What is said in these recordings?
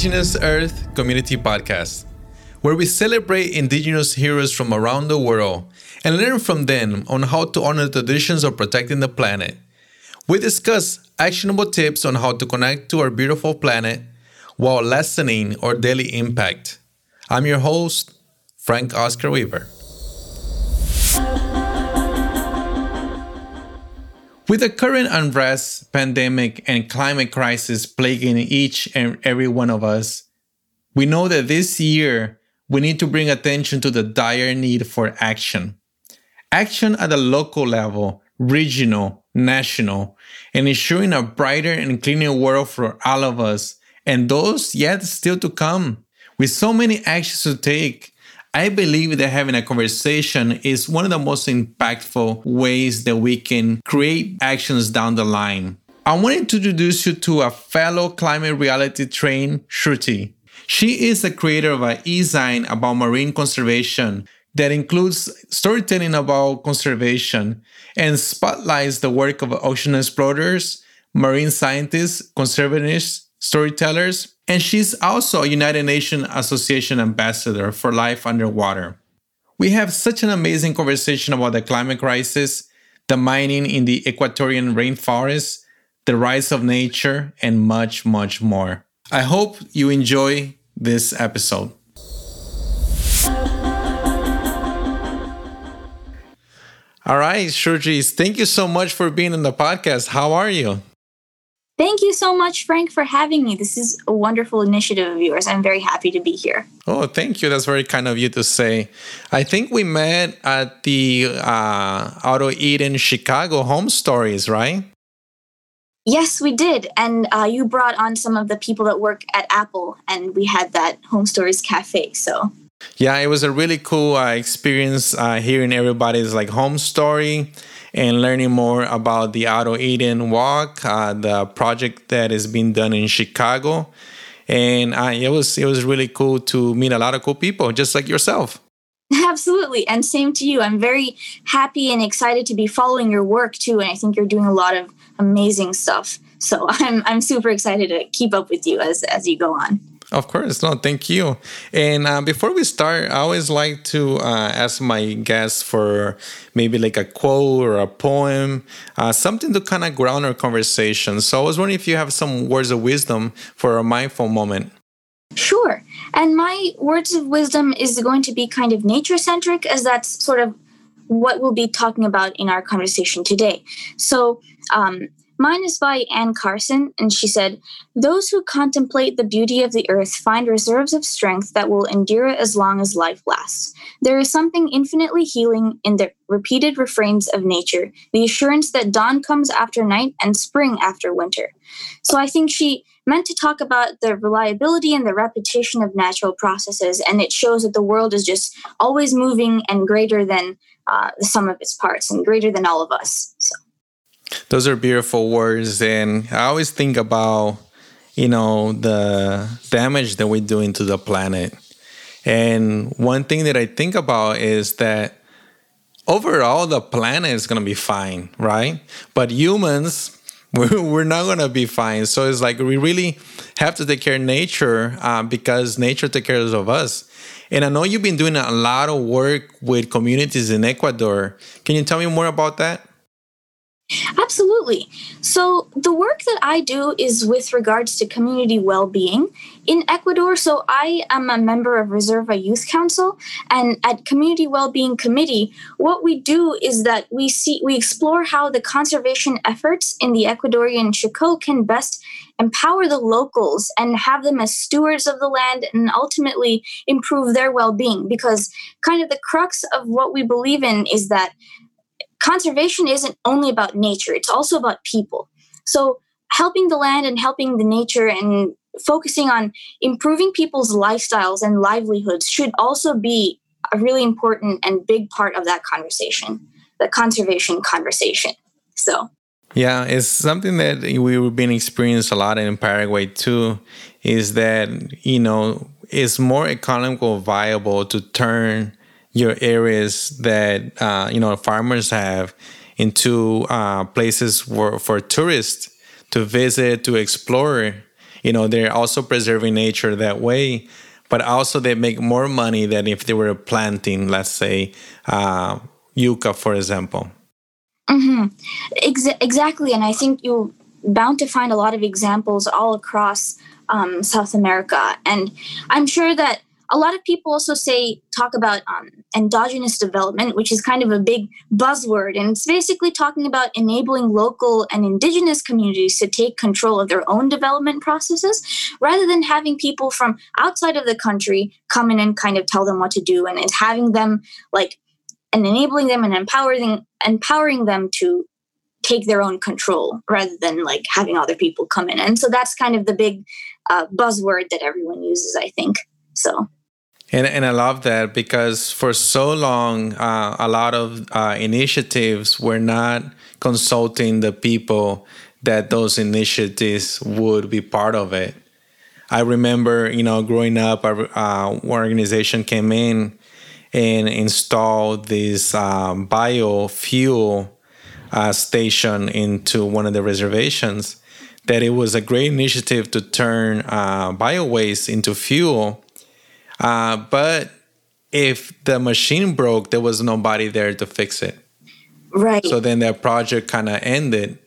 Indigenous Earth Community Podcast, where we celebrate Indigenous heroes from around the world and learn from them on how to honor the traditions of protecting the planet. We discuss actionable tips on how to connect to our beautiful planet while lessening our daily impact. I'm your host, Frank Oscar Weaver. With the current unrest, pandemic, and climate crisis plaguing each and every one of us, we know that this year we need to bring attention to the dire need for action. Action at the local level, regional, national, and ensuring a brighter and cleaner world for all of us and those yet still to come. With so many actions to take, I believe that having a conversation is one of the most impactful ways that we can create actions down the line. I wanted to introduce you to a fellow climate reality train, Shruti. She is the creator of an e-zine about marine conservation that includes storytelling about conservation and spotlights the work of ocean explorers, marine scientists, conservationists, storytellers, and she's also a United Nations Association ambassador for life underwater. We have such an amazing conversation about the climate crisis, the mining in the Ecuadorian rainforest, the rise of nature, and much, much more. I hope you enjoy this episode. All right, Shruti, thank you so much for being on the podcast. How are you? Thank you so much, Frank, for having me. This is a wonderful initiative of yours. I'm very happy to be here. Oh, thank you. That's very kind of you to say. I think we met at the uh, Out of Eden Chicago Home Stories, right? Yes, we did. And uh, you brought on some of the people that work at Apple, and we had that Home Stories Cafe. So yeah, it was a really cool uh, experience uh, hearing everybody's like home story and learning more about the Out of Eden Walk, uh, the project that is being done in Chicago. And uh, it was it was really cool to meet a lot of cool people, just like yourself. Absolutely, and same to you. I'm very happy and excited to be following your work too, and I think you're doing a lot of amazing stuff. So I'm I'm super excited to keep up with you as as you go on. Of course, no, thank you. And uh, before we start, I always like to uh, ask my guests for maybe like a quote or a poem, uh, something to kind of ground our conversation. So I was wondering if you have some words of wisdom for a mindful moment. Sure. And my words of wisdom is going to be kind of nature centric, as that's sort of what we'll be talking about in our conversation today. So, um, Mine is by Anne Carson, and she said, Those who contemplate the beauty of the earth find reserves of strength that will endure as long as life lasts. There is something infinitely healing in the repeated refrains of nature, the assurance that dawn comes after night and spring after winter. So I think she meant to talk about the reliability and the repetition of natural processes, and it shows that the world is just always moving and greater than uh, the sum of its parts and greater than all of us. So. Those are beautiful words. And I always think about, you know, the damage that we're doing to the planet. And one thing that I think about is that overall, the planet is going to be fine, right? But humans, we're not going to be fine. So it's like we really have to take care of nature uh, because nature takes care of us. And I know you've been doing a lot of work with communities in Ecuador. Can you tell me more about that? Absolutely. So, the work that I do is with regards to community well being in Ecuador. So, I am a member of Reserva Youth Council, and at Community Well Being Committee, what we do is that we see we explore how the conservation efforts in the Ecuadorian Chocó can best empower the locals and have them as stewards of the land and ultimately improve their well being. Because, kind of, the crux of what we believe in is that conservation isn't only about nature, it's also about people. So, helping the land and helping the nature and focusing on improving people's lifestyles and livelihoods should also be a really important and big part of that conversation, the conservation conversation. So, yeah, it's something that we've been experiencing a lot in Paraguay too. Is that you know it's more economical viable to turn your areas that uh, you know farmers have into uh, places for, for tourists to visit to explore you know they're also preserving nature that way but also they make more money than if they were planting let's say uh, yucca for example mm-hmm. Ex- exactly and i think you're bound to find a lot of examples all across um, south america and i'm sure that a lot of people also say talk about um, endogenous development which is kind of a big buzzword. And it's basically talking about enabling local and indigenous communities to take control of their own development processes rather than having people from outside of the country come in and kind of tell them what to do. And it's having them like and enabling them and empowering empowering them to take their own control rather than like having other people come in. And so that's kind of the big uh, buzzword that everyone uses i think. So and, and I love that because for so long, uh, a lot of uh, initiatives were not consulting the people that those initiatives would be part of it. I remember, you know, growing up, our uh, organization came in and installed this um, biofuel uh, station into one of the reservations. That it was a great initiative to turn uh, bio waste into fuel uh, but if the machine broke, there was nobody there to fix it. Right. So then that project kind of ended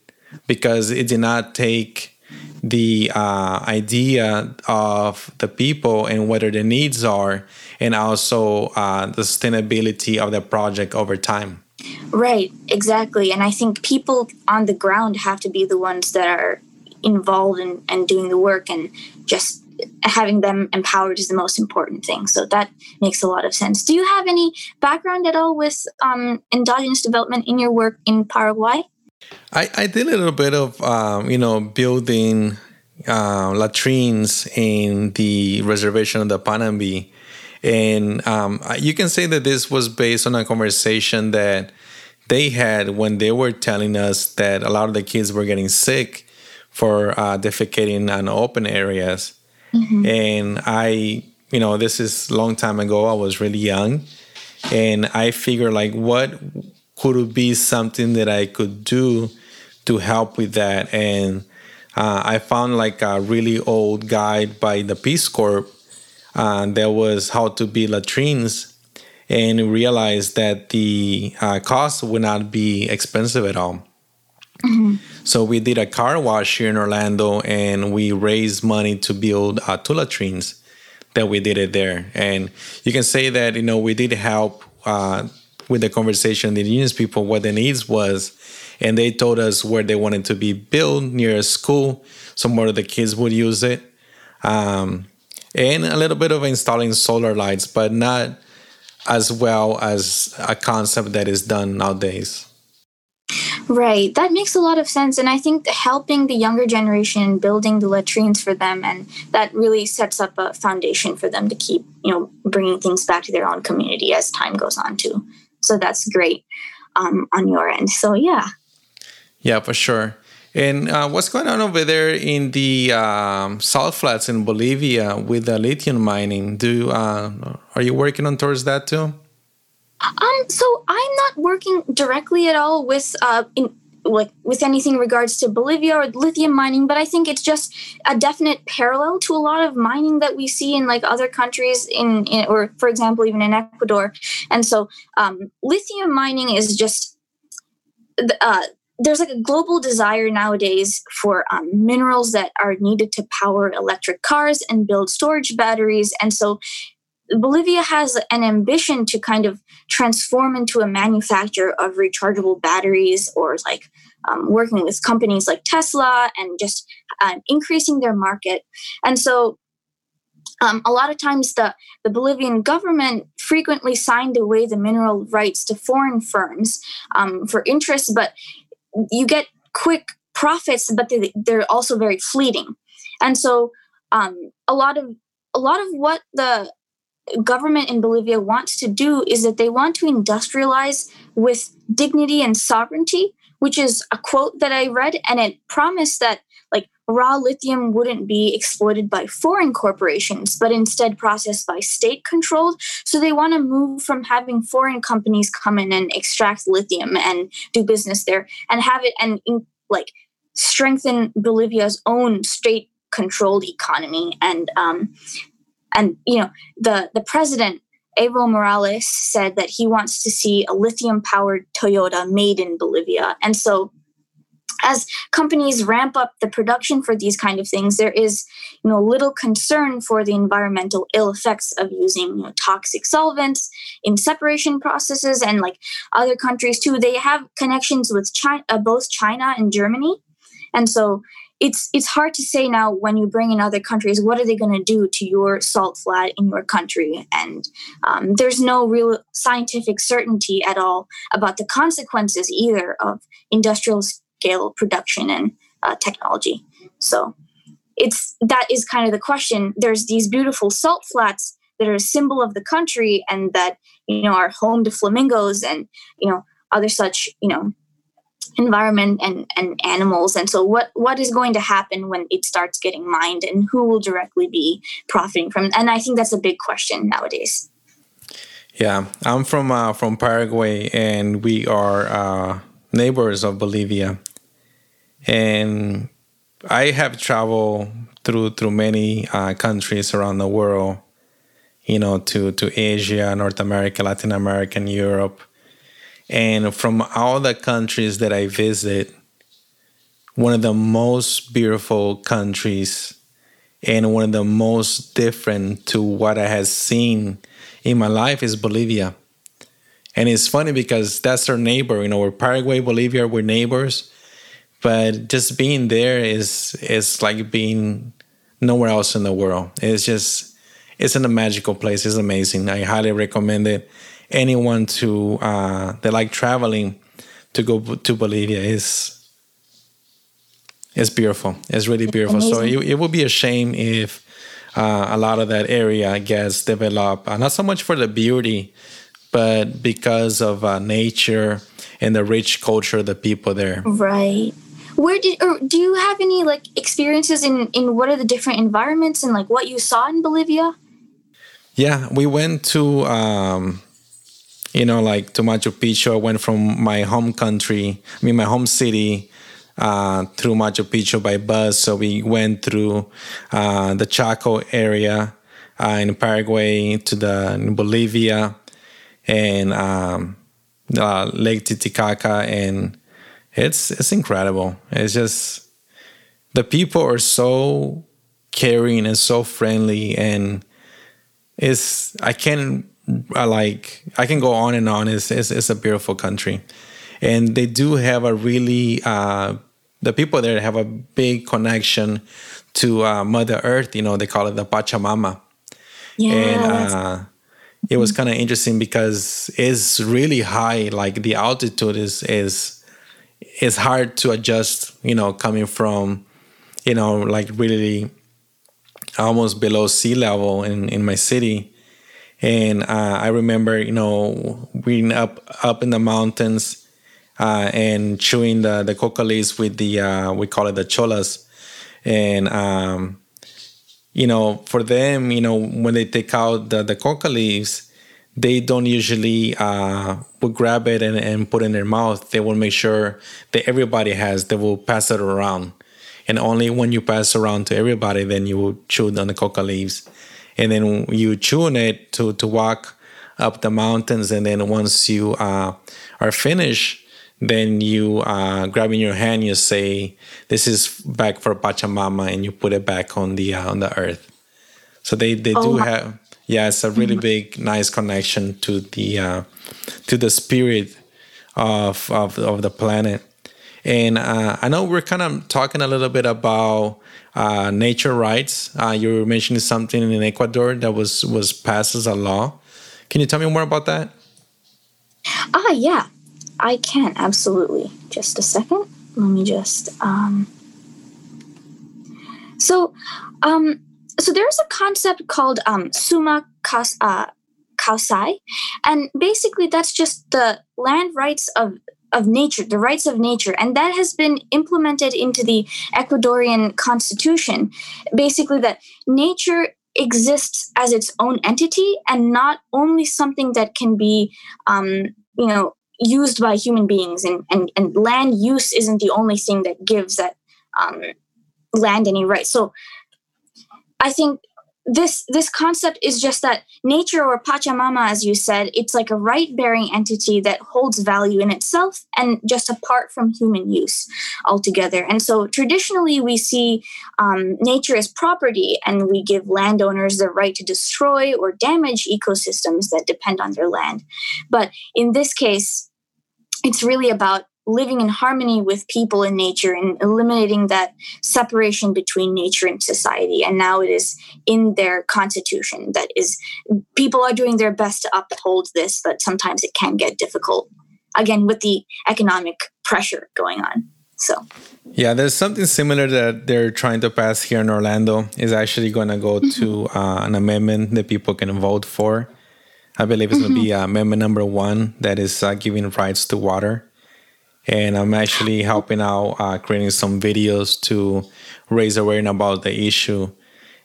because it did not take the uh, idea of the people and what their needs are, and also uh, the sustainability of the project over time. Right, exactly. And I think people on the ground have to be the ones that are involved in, and doing the work and just having them empowered is the most important thing. So that makes a lot of sense. Do you have any background at all with um, endogenous development in your work in Paraguay? I, I did a little bit of, um, you know, building uh, latrines in the reservation of the Panambi. And um, you can say that this was based on a conversation that they had when they were telling us that a lot of the kids were getting sick for uh, defecating on open areas. Mm-hmm. And I, you know, this is long time ago. I was really young. And I figured, like, what could be something that I could do to help with that? And uh, I found like a really old guide by the Peace Corps uh, that was how to build latrines and realized that the uh, cost would not be expensive at all. Mm-hmm. So we did a car wash here in Orlando, and we raised money to build uh, two latrines that we did it there. And you can say that you know we did help uh, with the conversation the indigenous people what the needs was, and they told us where they wanted to be built near a school, so more of the kids would use it. Um, and a little bit of installing solar lights, but not as well as a concept that is done nowadays. Right. That makes a lot of sense. And I think helping the younger generation, building the latrines for them, and that really sets up a foundation for them to keep, you know, bringing things back to their own community as time goes on, too. So that's great um, on your end. So, yeah. Yeah, for sure. And uh, what's going on over there in the um, salt flats in Bolivia with the lithium mining? Do uh, are you working on towards that too? Um, so I'm not working directly at all with uh, in, like with anything in regards to Bolivia or lithium mining, but I think it's just a definite parallel to a lot of mining that we see in like other countries in, in or for example even in Ecuador. And so um, lithium mining is just uh, there's like a global desire nowadays for um, minerals that are needed to power electric cars and build storage batteries, and so Bolivia has an ambition to kind of transform into a manufacturer of rechargeable batteries or like um, working with companies like Tesla and just um, increasing their market. And so um, a lot of times the, the Bolivian government frequently signed away the mineral rights to foreign firms um, for interest, but you get quick profits, but they, they're also very fleeting. And so um, a lot of a lot of what the government in Bolivia wants to do is that they want to industrialize with dignity and sovereignty, which is a quote that I read, and it promised that like raw lithium wouldn't be exploited by foreign corporations, but instead processed by state controlled. So they want to move from having foreign companies come in and extract lithium and do business there and have it and like strengthen Bolivia's own state controlled economy and um, and you know the the president Evo Morales said that he wants to see a lithium powered Toyota made in Bolivia. And so as companies ramp up the production for these kind of things there is you know little concern for the environmental ill effects of using you know, toxic solvents in separation processes and like other countries too. They have connections with china uh, both china and germany. And so it's it's hard to say now when you bring in other countries what are they going to do to your salt flat in your country and um, there's no real scientific certainty at all about the consequences either of industrial scale production and uh, technology. So it's that is kind of the question. There's these beautiful salt flats that are a symbol of the country and that you know are home to flamingos and you know other such you know environment and, and animals. And so what what is going to happen when it starts getting mined and who will directly be profiting from and i think that's a big question nowadays. Yeah i'm from uh, from paraguay and we are uh, neighbors of bolivia. And I have traveled through through many uh, countries around the world, you know, to to Asia, North America, Latin America, and Europe, and from all the countries that I visit, one of the most beautiful countries and one of the most different to what I have seen in my life is Bolivia. And it's funny because that's our neighbor. You know, we're Paraguay, Bolivia, we're neighbors but just being there is is like being nowhere else in the world. It's just it's in a magical place. It's amazing. I highly recommend it. Anyone to uh, that like traveling to go to Bolivia is it's beautiful. It's really beautiful. Amazing. So it, it would be a shame if uh, a lot of that area gets developed, uh, not so much for the beauty, but because of uh, nature and the rich culture of the people there. Right where did or do you have any like experiences in in what are the different environments and like what you saw in bolivia yeah we went to um you know like to machu picchu. I went from my home country i mean my home city uh, through machu picchu by bus. So we went through uh, the chaco area uh, in paraguay to the bolivia and um, lake titicaca. And it's it's incredible. It's just the people are so caring and so friendly, and it's I can I like I can go on and on. It's it's, it's a beautiful country, and they do have a really uh, the people there have a big connection to uh, Mother Earth. You know, they call it the Pachamama. Yeah. And uh, it was kind of interesting because it's really high. Like the altitude is is it's hard to adjust, you know, coming from, you know, like really almost below sea level in, in my city. And uh, I remember, you know, being up up in the mountains uh, and chewing the, the coca leaves with the, uh, we call it the cholas. And, um, you know, for them, you know, when they take out the, the coca leaves, they don't usually uh, grab it and, and put it in their mouth. They will make sure that everybody has. They will pass it around, and only when you pass around to everybody, then you will chew on the coca leaves, and then you tune it to to walk up the mountains, and then once you uh, are finished. Then you uh, grab in your hand, you say, "This is back for Pachamama," and you put it back on the uh, on the earth. So they they oh, do have yeah, it's a really mm-hmm. big, nice connection to the uh, to the spirit of of, of the planet. And uh, I know we're kind of talking a little bit about uh, nature rights. Uh, you were mentioning something in Ecuador that was was passed as a law. Can you tell me more about that? Ah, yeah, I can absolutely. Just a second. Let me just. Um... So, um, so there's a concept called um, sumak uh, kawsay, and basically that's just the land rights of of nature, the rights of nature, and that has been implemented into the Ecuadorian constitution. Basically, that nature exists as its own entity and not only something that can be, um, you know, used by human beings. And, and and land use isn't the only thing that gives that um, land any rights. So I think this this concept is just that nature or pachamama as you said it's like a right bearing entity that holds value in itself and just apart from human use altogether. And so traditionally we see um, nature as property and we give landowners the right to destroy or damage ecosystems that depend on their land. But in this case it's really about living in harmony with people and nature and eliminating that separation between nature and society. And now it is in their constitution that is people are doing their best to uphold this but sometimes it can get difficult. Again with the economic pressure going on. So. Yeah there's something similar that they're trying to pass here in orlando. Is actually going to go mm-hmm. to uh, an amendment that people can vote for. I believe it's mm-hmm. going to be uh, amendment number one that is uh, giving rights to water and I'm actually helping out uh, creating some videos to raise awareness about the issue.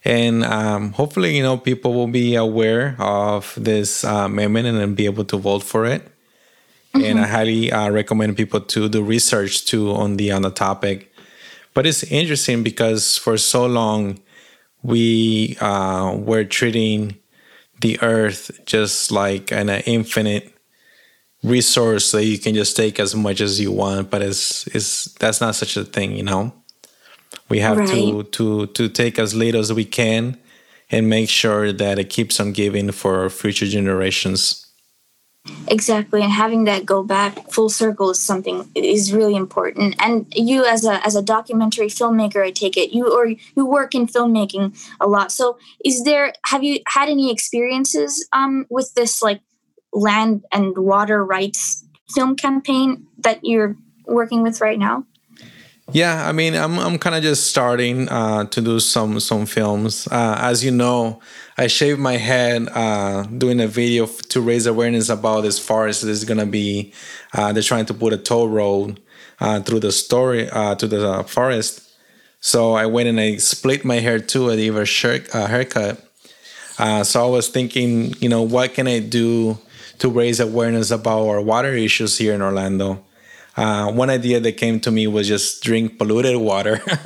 And um, hopefully, you know, people will be aware of this uh, amendment and then be able to vote for it. Mm-hmm. And I highly uh, recommend people to do research too on the on the topic. But it's interesting because for so long we uh, were treating the earth just like an infinite resource that you can just take as much as you want but it's it's that's not such a thing you know? We have right. to to to take as little as we can and make sure that it keeps on giving for future generations. Exactly and having that go back full circle is something is really important. And you as a as a documentary filmmaker i take it you or you work in filmmaking a lot. So is there have you had any experiences um with this like land and water rights film campaign that you're working with right now? Yeah, I mean, I'm I'm kind of just starting uh, to do some some films. Uh, as you know, I shaved my head uh, doing a video f- to raise awareness about this forest. This is gonna be uh, they're trying to put a toll road uh, through the story uh, to the forest. So I went and I split my hair too. I gave a shirt, haircut. so I was thinking, you know, what can I do to raise awareness about our water issues here in Orlando. Uh, one idea that came to me was just drink polluted water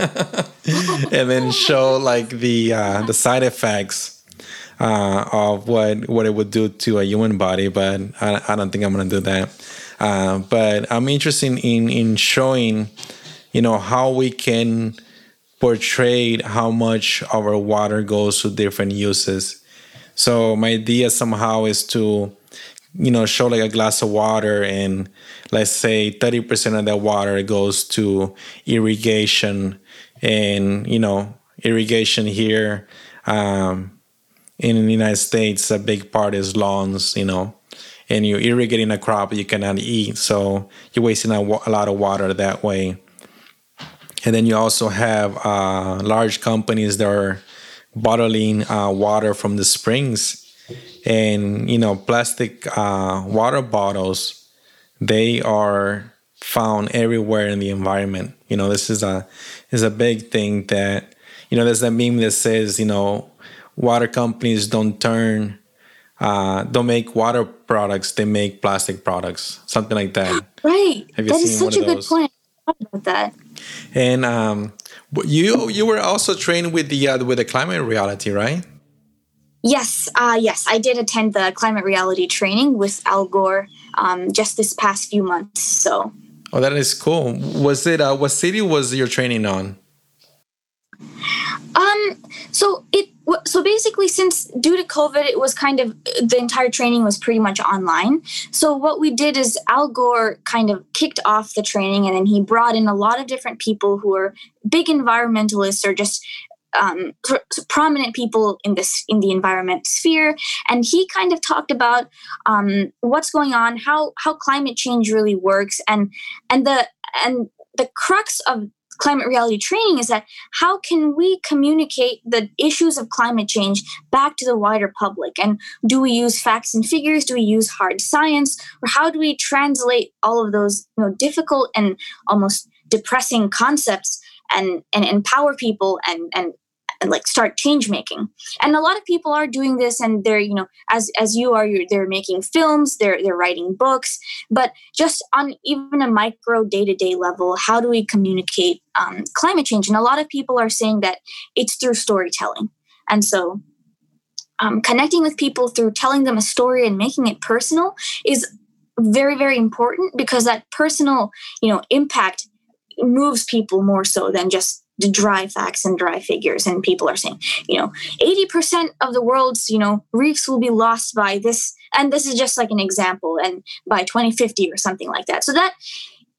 and then show like the uh, the side effects uh, of what what it would do to a human body. But I, I don't think I'm gonna do that. Uh, but I'm interested in in showing, you know, how we can portray how much our water goes to different uses. So my idea somehow is to you know show like a glass of water and let's say 30% of that water goes to irrigation. And you know irrigation here um, in the united states a big part is lawns you know. And you're irrigating a crop you cannot eat so you're wasting a, a lot of water that way. And then you also have uh, large companies that are bottling uh, water from the springs and you know plastic uh, water bottles they are found everywhere in the environment. You know this is a is a big thing that you know there's that meme that says you know water companies don't turn uh, don't make water products they make plastic products. Something like that. Right. Have you that seen is such a good point. About that. And um, you you were also trained with the uh, with the climate reality right Yes, uh, yes, I did attend the climate reality training with Al Gore um, just this past few months. So, oh, that is cool. Was it uh, what city was your training on? Um, so it so basically, since due to COVID, it was kind of the entire training was pretty much online. So what we did is Al Gore kind of kicked off the training, and then he brought in a lot of different people who are big environmentalists or just um, prominent people in this in the environment sphere, and he kind of talked about um, what's going on, how how climate change really works, and and the and the crux of climate reality training is that how can we communicate the issues of climate change back to the wider public? And do we use facts and figures? Do we use hard science? Or how do we translate all of those you know difficult and almost depressing concepts and and empower people and and like start change making. And a lot of people are doing this and they're you know as as you are you're, they're making films they're they're writing books. But just on even a micro day-to-day level how do we communicate um, climate change? And a lot of people are saying that it's through storytelling. And so um, connecting with people through telling them a story and making it personal is very very important because that personal you know impact moves people more so than just dry facts and dry figures and people are saying you know 80% of the world's you know reefs will be lost by this and this is just like an example and by 2050 or something like that. So that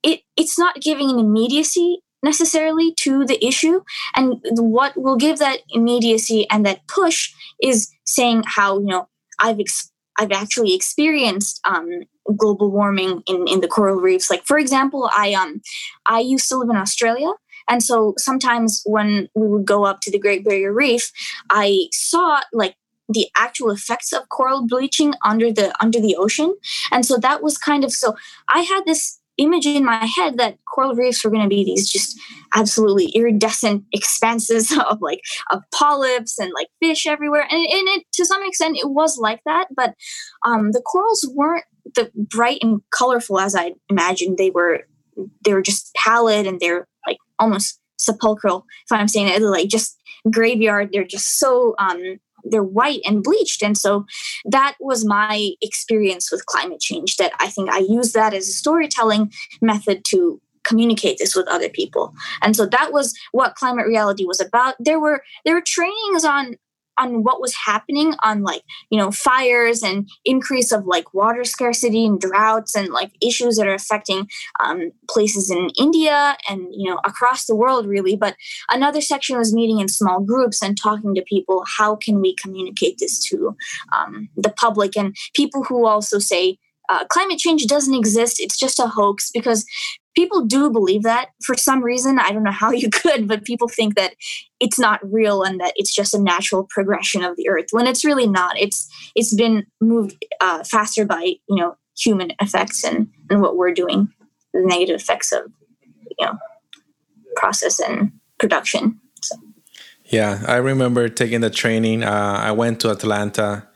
it it's not giving an immediacy necessarily to the issue and what will give that immediacy and that push is saying how you know i've ex- i've actually experienced um, global warming in, in the coral reefs. Like for example i um i used to live in australia and so sometimes when we would go up to the great barrier reef i saw like the actual effects of coral bleaching under the under the ocean. And so that was kind of so i had this image in my head that coral reefs were going to be these just absolutely iridescent expanses of like of polyps and like fish everywhere. And, and it to some extent it was like that but um, the corals weren't the bright and colorful as i imagined. They were they were just pallid and they're like almost sepulchral if i'm saying it like just graveyard they're just so um they're white and bleached. And so that was my experience with climate change that i think i use that as a storytelling method to communicate this with other people. And so that was what climate reality was about. There were there were trainings on on what was happening on like you know fires and increase of like water scarcity and droughts and like issues that are affecting um, places in india and you know across the world really. But another section was meeting in small groups and talking to people how can we communicate this to um, the public? And people who also say uh, climate change doesn't exist it's just a hoax because people do believe that for some reason. I don't know how you could, but people think that it's not real and that it's just a natural progression of the earth when it's really not. It's it's been moved uh, faster by you know human effects and and what we're doing, the negative effects of you know process and production. So. Yeah, I remember taking the training. Uh, I went to Atlanta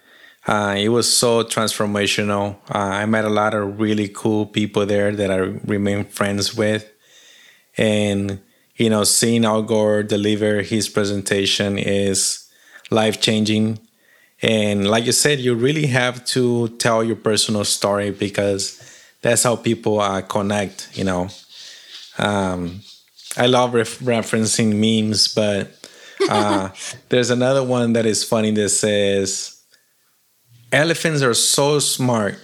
uh, it was so transformational. Uh, I met a lot of really cool people there that I remain friends with. And, you know, seeing Al Gore deliver his presentation is life changing. And like you said, you really have to tell your personal story because that's how people uh, connect, you know. Um, I love ref- referencing memes, but uh, there's another one that is funny that says, elephants are so smart.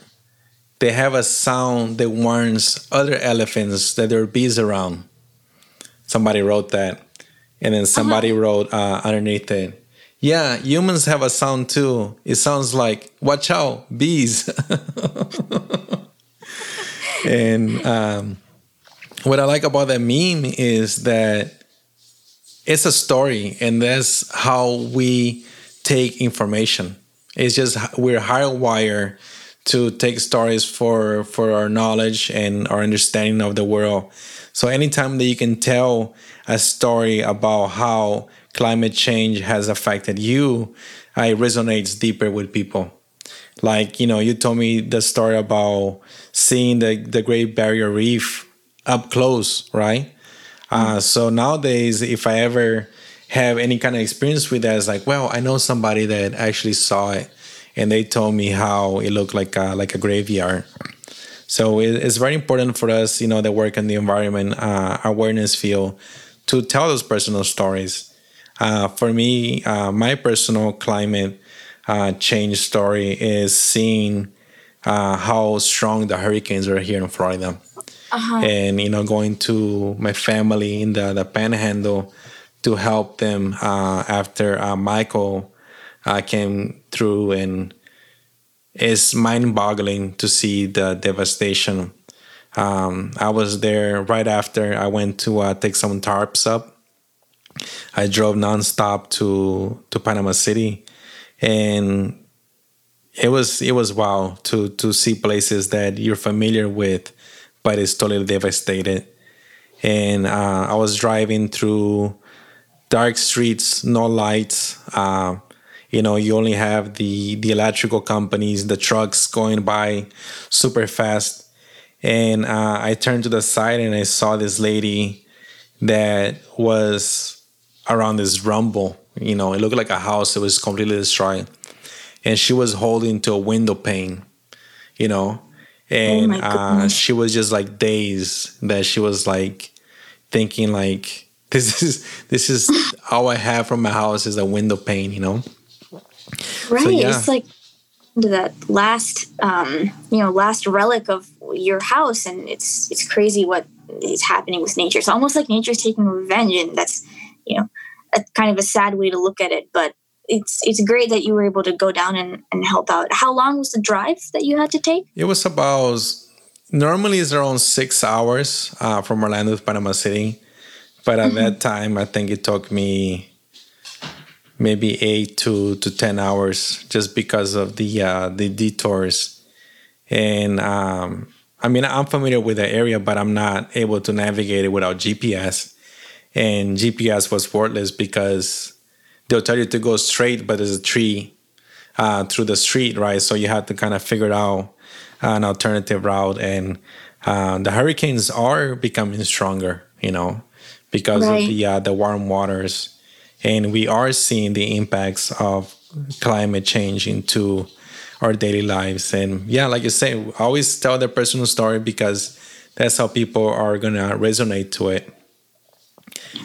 They have a sound that warns other elephants that there are bees around. Somebody wrote that. And then somebody uh-huh. wrote uh, underneath it, yeah, humans have a sound too. It sounds like, watch out, bees. and um, what I like about that meme is that it's a story, and that's how we take information. It's just we're hardwired to take stories for for our knowledge and our understanding of the world. So anytime that you can tell a story about how climate change has affected you, it resonates deeper with people. Like you know, you told me the story about seeing the the Great Barrier Reef up close, right? Uh, so nowadays, if I ever have any kind of experience with that. It's like, well, I know somebody that actually saw it, and they told me how it looked like a, like a graveyard. So it, it's very important for us, you know, that work in the environment uh, awareness field to tell those personal stories. Uh, for me, uh, my personal climate uh, change story is seeing uh, how strong the hurricanes are here in Florida. Uh-huh. And you know, going to my family in the, the Panhandle, to help them uh, after uh, Michael uh, came through, and it's mind-boggling to see the devastation. Um, I was there right after I went to uh, take some tarps up. I drove nonstop to to Panama City, and it was it was wow to to see places that you're familiar with, but it's totally devastated. And uh, I was driving through dark streets, no lights. Uh, you know, you only have the the electrical companies, the trucks going by super fast. And uh, I turned to the side and I saw this lady that was around this rumble, You know, it looked like a house that was completely destroyed. And she was holding to a window pane, you know, and oh uh, she was just like dazed that she was like thinking like this is this is all I have from my house is a window pane, you know. Right. So, yeah. It's like that last um, you know last relic of your house, and it's it's crazy what is happening with nature. It's almost like nature's taking revenge, and that's you know a kind of a sad way to look at it, but. It's it's great that you were able to go down and, and help out. How long was the drive that you had to take? It was about normally it's around six hours uh, from Orlando to Panama City, but at mm-hmm. that time I think it took me maybe eight to, to 10 hours just because of the, uh, the detours. And um, I mean, I'm familiar with the area, but I'm not able to navigate it without GPS. And GPS was worthless because they'll tell you to go straight, but there's a tree uh, through the street, right? So you have to kind of figure out an alternative route. And uh, the hurricanes are becoming stronger, you know, because right. of the uh, the warm waters. And we are seeing the impacts of climate change into our daily lives. And yeah like you say always tell their personal story because that's how people are gonna resonate to it.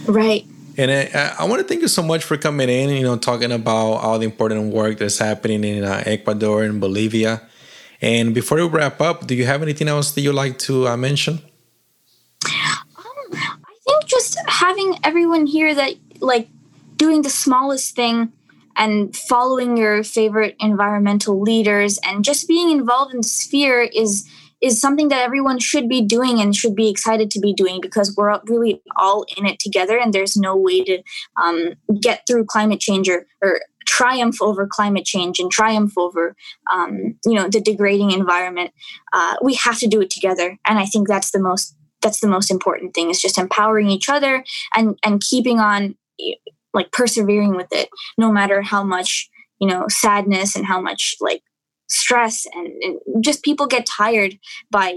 Right. And I, I, want to thank you so much for coming in and you know talking about all the important work that's happening in uh, ecuador and bolivia. And before we wrap up do you have anything else that you'd like to uh, mention um, i think just having everyone here that like doing the smallest thing and following your favorite environmental leaders and just being involved in the sphere is is something that everyone should be doing and should be excited to be doing because we're really all in it together and there's no way to um, get through climate change or, or, triumph over climate change and triumph over um, you know the degrading environment. Uh, we have to do it together and i think that's the most that's the most important thing is just empowering each other and and keeping on like persevering with it no matter how much you know sadness and how much like stress and, and just people get tired by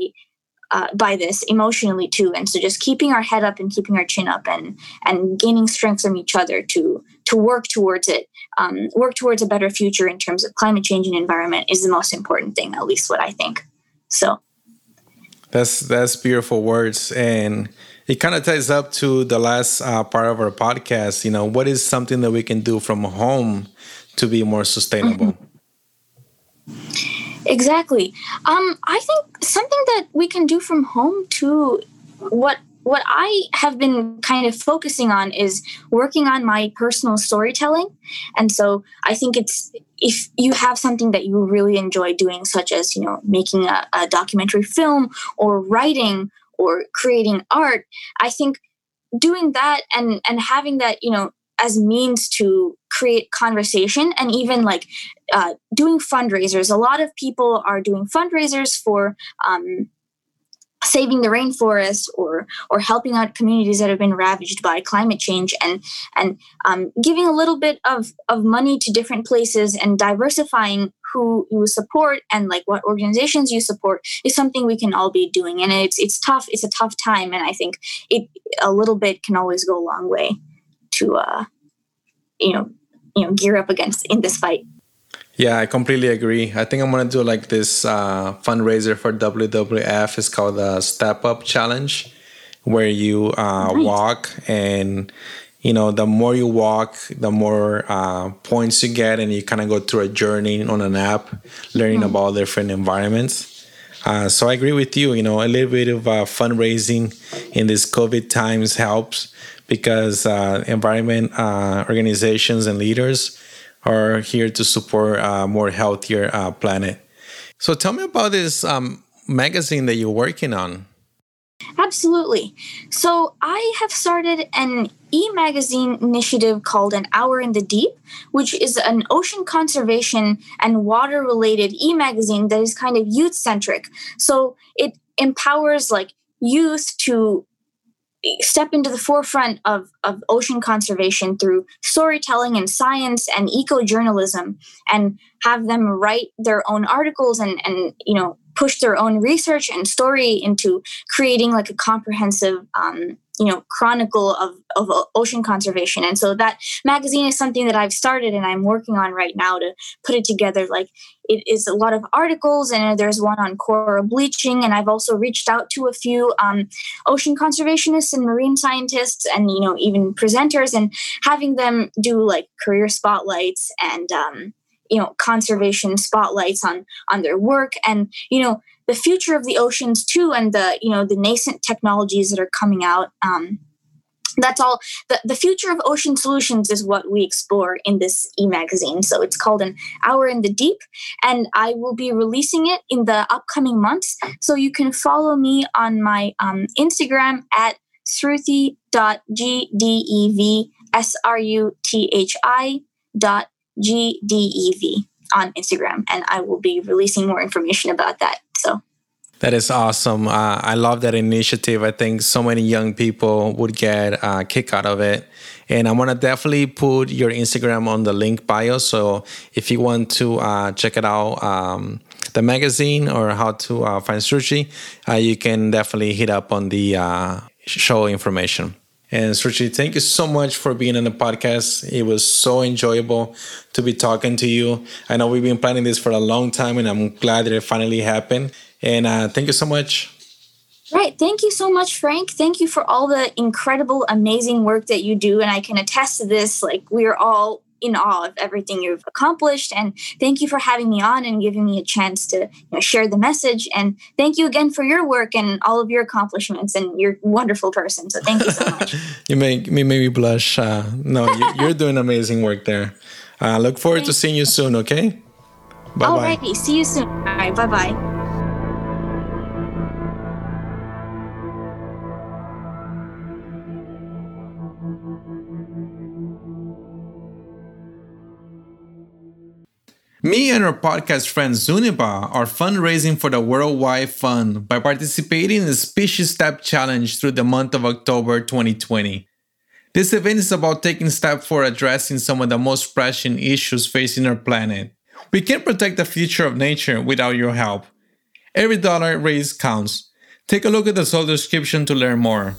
uh, by this emotionally too. And so just keeping our head up and keeping our chin up and and gaining strength from each other to to work towards it um, work towards a better future in terms of climate change and environment is the most important thing at least what i think. So that's that's beautiful words and it kind of ties up to the last uh, part of our podcast. You know, what is something that we can do from home to be more sustainable? Mm-hmm. Exactly. Um, I think something that we can do from home too. What what I have been kind of focusing on is working on my personal storytelling. And so I think it's if you have something that you really enjoy doing, such as, you know, making a, a documentary film or writing or creating art i think doing that and and having that you know as means to create conversation and even like uh, doing fundraisers. A lot of people are doing fundraisers for um, saving the rainforest or or helping out communities that have been ravaged by climate change and and um, giving a little bit of of money to different places and diversifying who you support and like what organizations you support is something we can all be doing. And it's it's tough it's a tough time and i think it a little bit can always go a long way to uh you know you know gear up against in this fight yeah, I completely agree. I think I'm gonna do like this uh, fundraiser for WWF. It's called the Step Up Challenge, where you uh, nice. walk and you know the more you walk, the more uh, points you get, and you kind of go through a journey on an app, learning mm. about different environments. Uh, so I agree with you. You know, a little bit of uh, fundraising in these COVID times helps because uh, environment organizations and leaders are here to support a more healthier uh, planet. So tell me about this um, magazine that you're working on. Absolutely. So I have started an e-magazine initiative called An Hour in the Deep, which is an ocean conservation and water related e-magazine that is kind of youth centric. So it empowers like youth to step into the forefront of, of ocean conservation through storytelling and science and eco-journalism and have them write their own articles and, and you know push their own research and story into creating like a comprehensive um, you know chronicle of, of ocean conservation. And so that magazine is something that i've started and i'm working on right now to put it together. Like it is a lot of articles and there's one on coral bleaching. And i've also reached out to a few um, ocean conservationists and marine scientists and you know even presenters and having them do like career spotlights and um, you know conservation spotlights on on their work. And you know the future of the oceans too and the you know the nascent technologies that are coming out um, that's all the, the future of ocean solutions is what we explore in this e-magazine. So it's called an hour in the deep and i will be releasing it in the upcoming months. So you can follow me on my um, instagram at sruthi.gdev s-r-u-t-h-i dot gdev on instagram and i will be releasing more information about that so that is awesome. Uh, I love that initiative. I think so many young people would get a kick out of it. And I'm going to definitely put your Instagram on the link bio. So if you want to uh, check it out, um, the magazine or how to uh, find Sruthi, uh, you can definitely hit up on the uh, show information. And Sruthi, thank you so much for being on the podcast. It was so enjoyable to be talking to you. I know we've been planning this for a long time, and I'm glad that it finally happened. And uh, thank you so much. Right. Thank you so much, Frank. Thank you for all the incredible, amazing work that you do. And I can attest to this. Like, we are all in awe of everything you've accomplished. And thank you for having me on and giving me a chance to you know, share the message. And thank you again for your work and all of your accomplishments. And you're a wonderful person. So thank you so much. you make me maybe blush. Uh, no, you, are doing amazing work there. Uh, look forward Thanks. to seeing you soon. Okay. Bye bye. Alrighty. See you soon. All right. Bye bye. Me and our podcast friend Zuniba are fundraising for the Worldwide Fund by participating in the Species Step Challenge through the month of October 2020. This event is about taking steps for addressing some of the most pressing issues facing our planet. We can't protect the future of nature without your help. Every dollar raised counts. Take a look at the soul description to learn more.